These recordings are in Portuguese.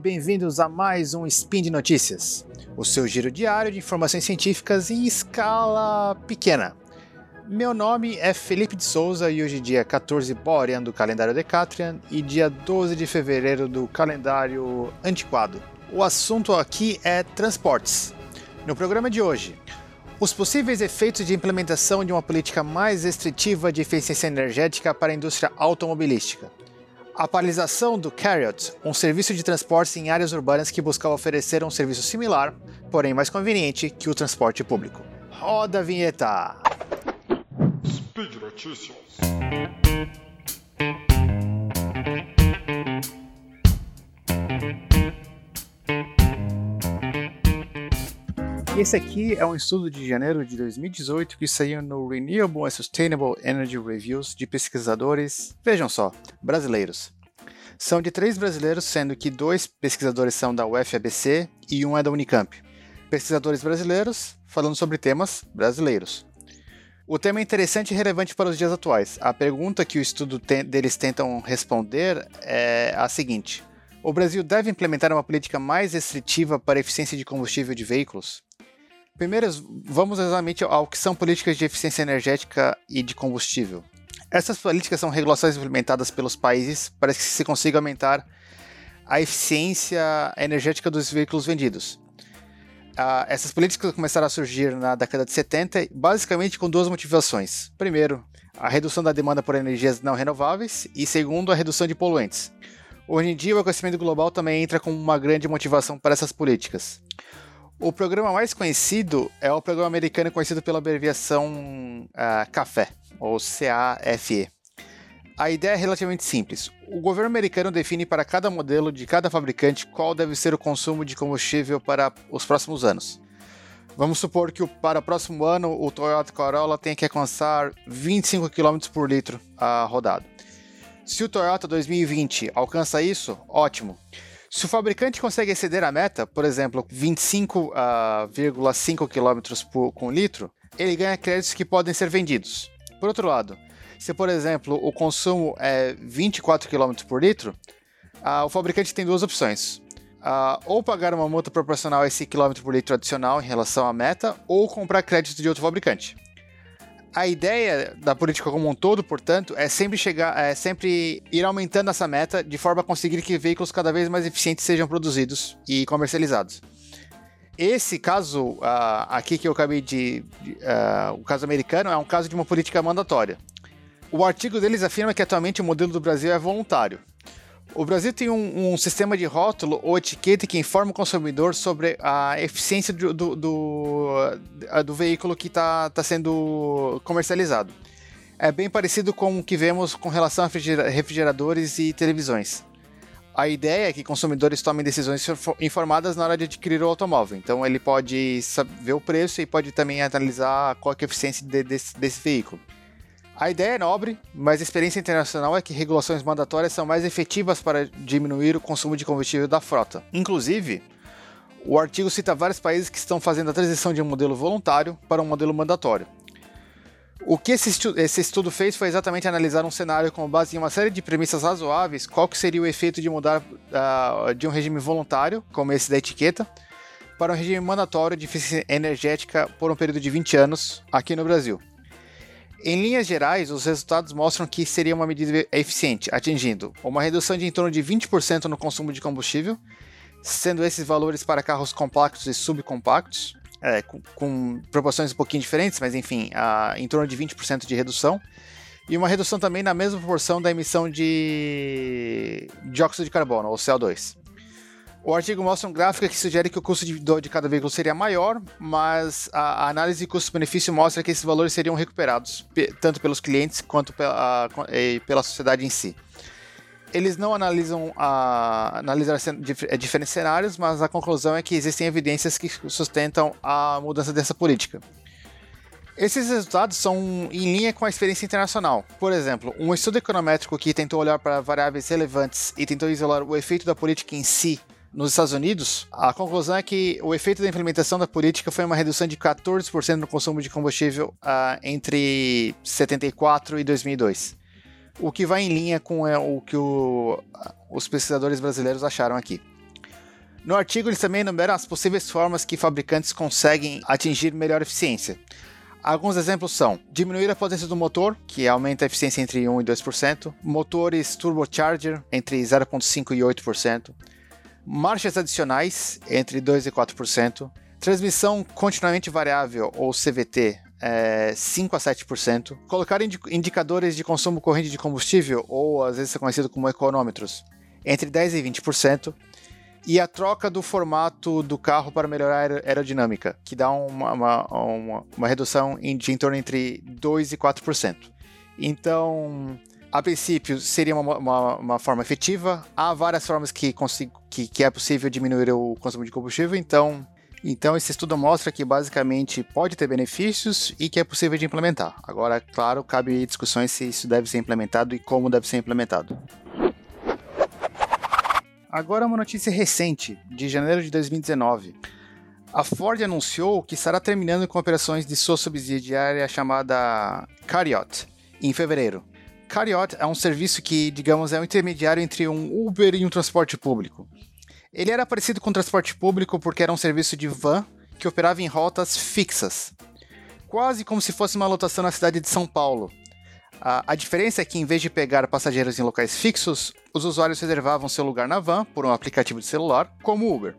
bem-vindos a mais um Spin de Notícias, o seu giro diário de informações científicas em escala pequena. Meu nome é Felipe de Souza e hoje é dia 14 Borean do calendário Decatrian e dia 12 de fevereiro do calendário antiquado. O assunto aqui é transportes. No programa de hoje, os possíveis efeitos de implementação de uma política mais restritiva de eficiência energética para a indústria automobilística a paralisação do Carriot, um serviço de transporte em áreas urbanas que buscava oferecer um serviço similar, porém mais conveniente, que o transporte público. Roda a vinheta! Speed Notícias. Esse aqui é um estudo de janeiro de 2018 que saiu no Renewable and Sustainable Energy Reviews de pesquisadores, vejam só, brasileiros. São de três brasileiros, sendo que dois pesquisadores são da UFABC e um é da Unicamp. Pesquisadores brasileiros falando sobre temas brasileiros. O tema é interessante e relevante para os dias atuais. A pergunta que o estudo deles tentam responder é a seguinte: O Brasil deve implementar uma política mais restritiva para a eficiência de combustível de veículos? Primeiro, vamos exatamente ao que são políticas de eficiência energética e de combustível. Essas políticas são regulações implementadas pelos países para que se consiga aumentar a eficiência energética dos veículos vendidos. Uh, essas políticas começaram a surgir na década de 70, basicamente com duas motivações. Primeiro, a redução da demanda por energias não renováveis, e segundo, a redução de poluentes. Hoje em dia, o aquecimento global também entra como uma grande motivação para essas políticas. O programa mais conhecido é o programa americano conhecido pela abreviação uh, CAFE, ou CAFE. A ideia é relativamente simples. O governo americano define para cada modelo de cada fabricante qual deve ser o consumo de combustível para os próximos anos. Vamos supor que para o próximo ano o Toyota Corolla tenha que alcançar 25 km por litro a rodado. Se o Toyota 2020 alcança isso, ótimo. Se o fabricante consegue exceder a meta, por exemplo, 25,5 uh, km por com litro, ele ganha créditos que podem ser vendidos. Por outro lado, se por exemplo o consumo é 24 km por litro, uh, o fabricante tem duas opções. Uh, ou pagar uma multa proporcional a esse quilômetro por litro adicional em relação à meta, ou comprar crédito de outro fabricante. A ideia da política como um todo, portanto, é sempre chegar, é sempre ir aumentando essa meta de forma a conseguir que veículos cada vez mais eficientes sejam produzidos e comercializados. Esse caso uh, aqui que eu acabei de, uh, o caso americano é um caso de uma política mandatória. O artigo deles afirma que atualmente o modelo do Brasil é voluntário. O Brasil tem um, um, sistema de rótulo ou etiqueta que informa o consumidor sobre a eficiência do, do, do, do veículo que está tá sendo comercializado. É bem parecido com o que vemos com relação a refrigeradores e televisões. A ideia é que consumidores tomem decisões informadas na hora de adquirir o automóvel. Então ele pode ver o preço e pode também analisar qual é a eficiência de, desse, desse veículo. A ideia é nobre, mas a experiência internacional é que regulações mandatórias são mais efetivas para diminuir o consumo de combustível da frota. Inclusive, o artigo cita vários países que estão fazendo a transição de um modelo voluntário para um modelo mandatório. O que esse, estu esse, estudo fez foi exatamente analisar um cenário com base em uma série de premissas razoáveis, qual que seria o efeito de mudar uh, de um regime voluntário, como esse da etiqueta, para um regime mandatório de eficiência energética por um período de 20 anos aqui no Brasil. Em linhas gerais, os resultados mostram que seria uma medida eficiente, atingindo uma redução de em torno de 20% no consumo de combustível, sendo esses valores para carros compactos e subcompactos, é, com, com, proporções um pouquinho diferentes, mas enfim, a, em torno de 20% de redução, e uma redução também na mesma proporção da emissão de dióxido de carbono, ou CO2. O artigo mostra um gráfico que sugere que o custo de, cada veículo seria maior, mas a, análise custo-benefício mostra que esses valores seriam recuperados, tanto pelos clientes quanto pela, pela sociedade em si. Eles não analisam a, analisar é, diferentes cenários, mas a conclusão é que existem evidências que sustentam a mudança dessa política. Esses resultados são em linha com a experiência internacional. Por exemplo, um estudo econométrico que tentou olhar para variáveis relevantes e tentou isolar o efeito da política em si nos Estados Unidos, a conclusão é que o efeito da implementação da política foi uma redução de 14% no consumo de combustível uh, entre 74 e 2002. O que vai em linha com é, o que o, os pesquisadores brasileiros acharam aqui. No artigo, eles também enumeram as possíveis formas que fabricantes conseguem atingir melhor eficiência. Alguns exemplos são diminuir a potência do motor, que aumenta a eficiência entre 1 e 2%, motores turbocharger entre 0,5 e 8%, marchas adicionais entre 2 e 4%, transmissão continuamente variável ou CVT é, 5 a 7%, colocar indicadores de consumo corrente de combustível, ou às vezes é conhecido como econômetros, entre 10 e 20%, e a troca do formato do carro para melhorar a aerodinâmica, que dá uma, uma, uma, uma redução de em torno entre 2% e 4%. Então, a princípio, seria uma, uma, uma, forma efetiva. Há várias formas que, que, que é possível diminuir o consumo de combustível, então, então esse estudo mostra que basicamente pode ter benefícios e que é possível de implementar. Agora, claro, cabe discussões se isso deve ser implementado e como deve ser implementado. Agora uma notícia recente, de janeiro de 2019. A Ford anunciou que estará terminando com operações de sua subsidiária chamada Cariot em fevereiro. Cariot é um serviço que, digamos, é um intermediário entre um Uber e um transporte público. Ele era parecido com o transporte público porque era um serviço de van que operava em rotas fixas, quase como se fosse uma lotação na cidade de São Paulo, a, a, diferença é que, em vez de pegar passageiros em locais fixos, os usuários reservavam seu lugar na van por um aplicativo de celular, como Uber.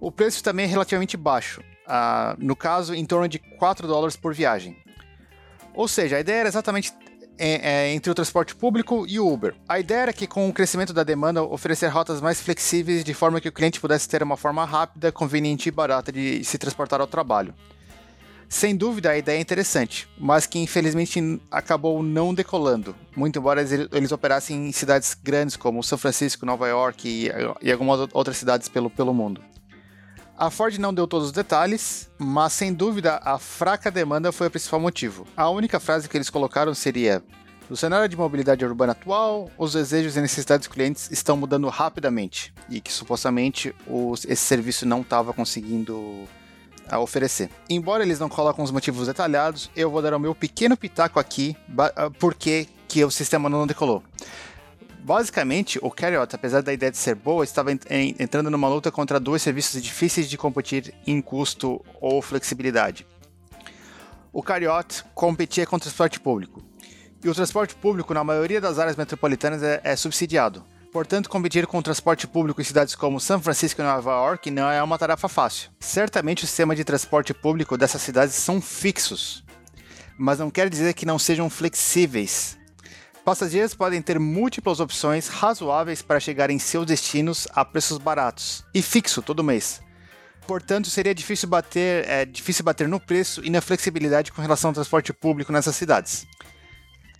O preço também é relativamente baixo, uh, no caso, em torno de 4 dólares por viagem. Ou seja, a ideia era exatamente entre o transporte público e o Uber. A ideia era que, com o crescimento da demanda, oferecer rotas mais flexíveis de forma que o cliente pudesse ter uma forma rápida, conveniente e barata de se transportar ao trabalho. Sem dúvida, a ideia é interessante, mas que infelizmente acabou não decolando, muito embora eles operassem em cidades grandes como São Francisco, Nova York e, e algumas outras cidades pelo, pelo mundo. A Ford não deu todos os detalhes, mas sem dúvida a fraca demanda foi o principal motivo. A única frase que eles colocaram seria: no cenário de mobilidade urbana atual, os desejos e necessidades dos clientes estão mudando rapidamente e que supostamente os, esse serviço não estava conseguindo a oferecer. Embora eles não colocam os motivos detalhados, eu vou dar o meu pequeno pitaco aqui ah, porque que o sistema não decolou. Basicamente, o Carriot, apesar da ideia de ser boa, estava entrando numa luta contra dois serviços difíceis de competir em custo ou flexibilidade. O Carriot competia com o transporte público, e o transporte público, na maioria das áreas metropolitanas, é, é subsidiado. Portanto, competir com o transporte público em cidades como São Francisco e Nova York não é uma tarefa fácil. Certamente o sistema de transporte público dessas cidades são fixos, mas não quer dizer que não sejam flexíveis. Passageiros podem ter múltiplas opções razoáveis para chegar em seus destinos a preços baratos e fixo todo mês. Portanto, seria difícil bater, é, difícil bater no preço e na flexibilidade com relação ao transporte público nessas cidades.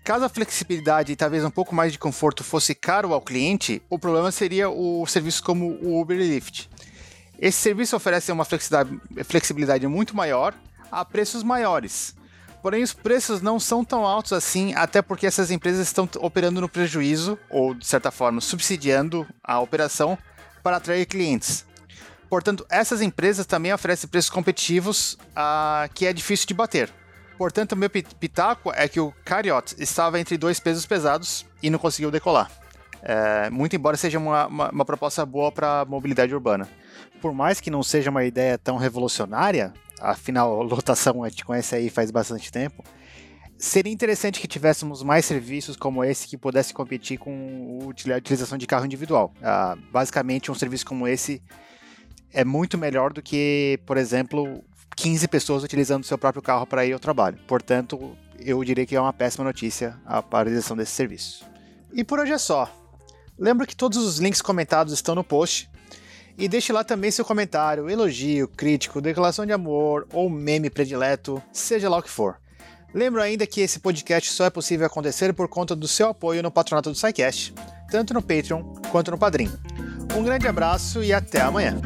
Caso a flexibilidade e talvez um pouco mais de conforto fosse caro ao cliente, o problema seria o serviço como o Uber e Lyft. Esse serviço oferece uma flexibilidade muito maior a preços maiores. Porém, os preços não são tão altos assim, até porque essas empresas estão operando no prejuízo, ou de certa forma subsidiando a operação para atrair clientes. Portanto, essas empresas também oferecem preços competitivos uh, que é difícil de bater. Portanto, meu pitaco é que o Cariot estava entre dois pesos pesados e não conseguiu decolar. É, muito embora seja uma, uma, uma proposta boa para mobilidade urbana. Por mais que não seja uma ideia tão revolucionária, afinal, lotação a gente conhece aí faz bastante tempo, seria interessante que tivéssemos mais serviços como esse que pudesse competir com a utilização de carro individual. Ah, basicamente, um serviço como esse é muito melhor do que, por exemplo, 15 pessoas utilizando seu próprio carro para ir ao trabalho. Portanto, eu diria que é uma péssima notícia a paralisação desse serviço. E por hoje é só. Lembro que todos os links comentados estão no post. E deixe lá também seu comentário, elogio, crítico, declaração de amor ou meme predileto, seja lá o que for. Lembro ainda que esse podcast só é possível acontecer por conta do seu apoio no patronato do SciCast, tanto no Patreon quanto no Padrim. Um grande abraço e até amanhã.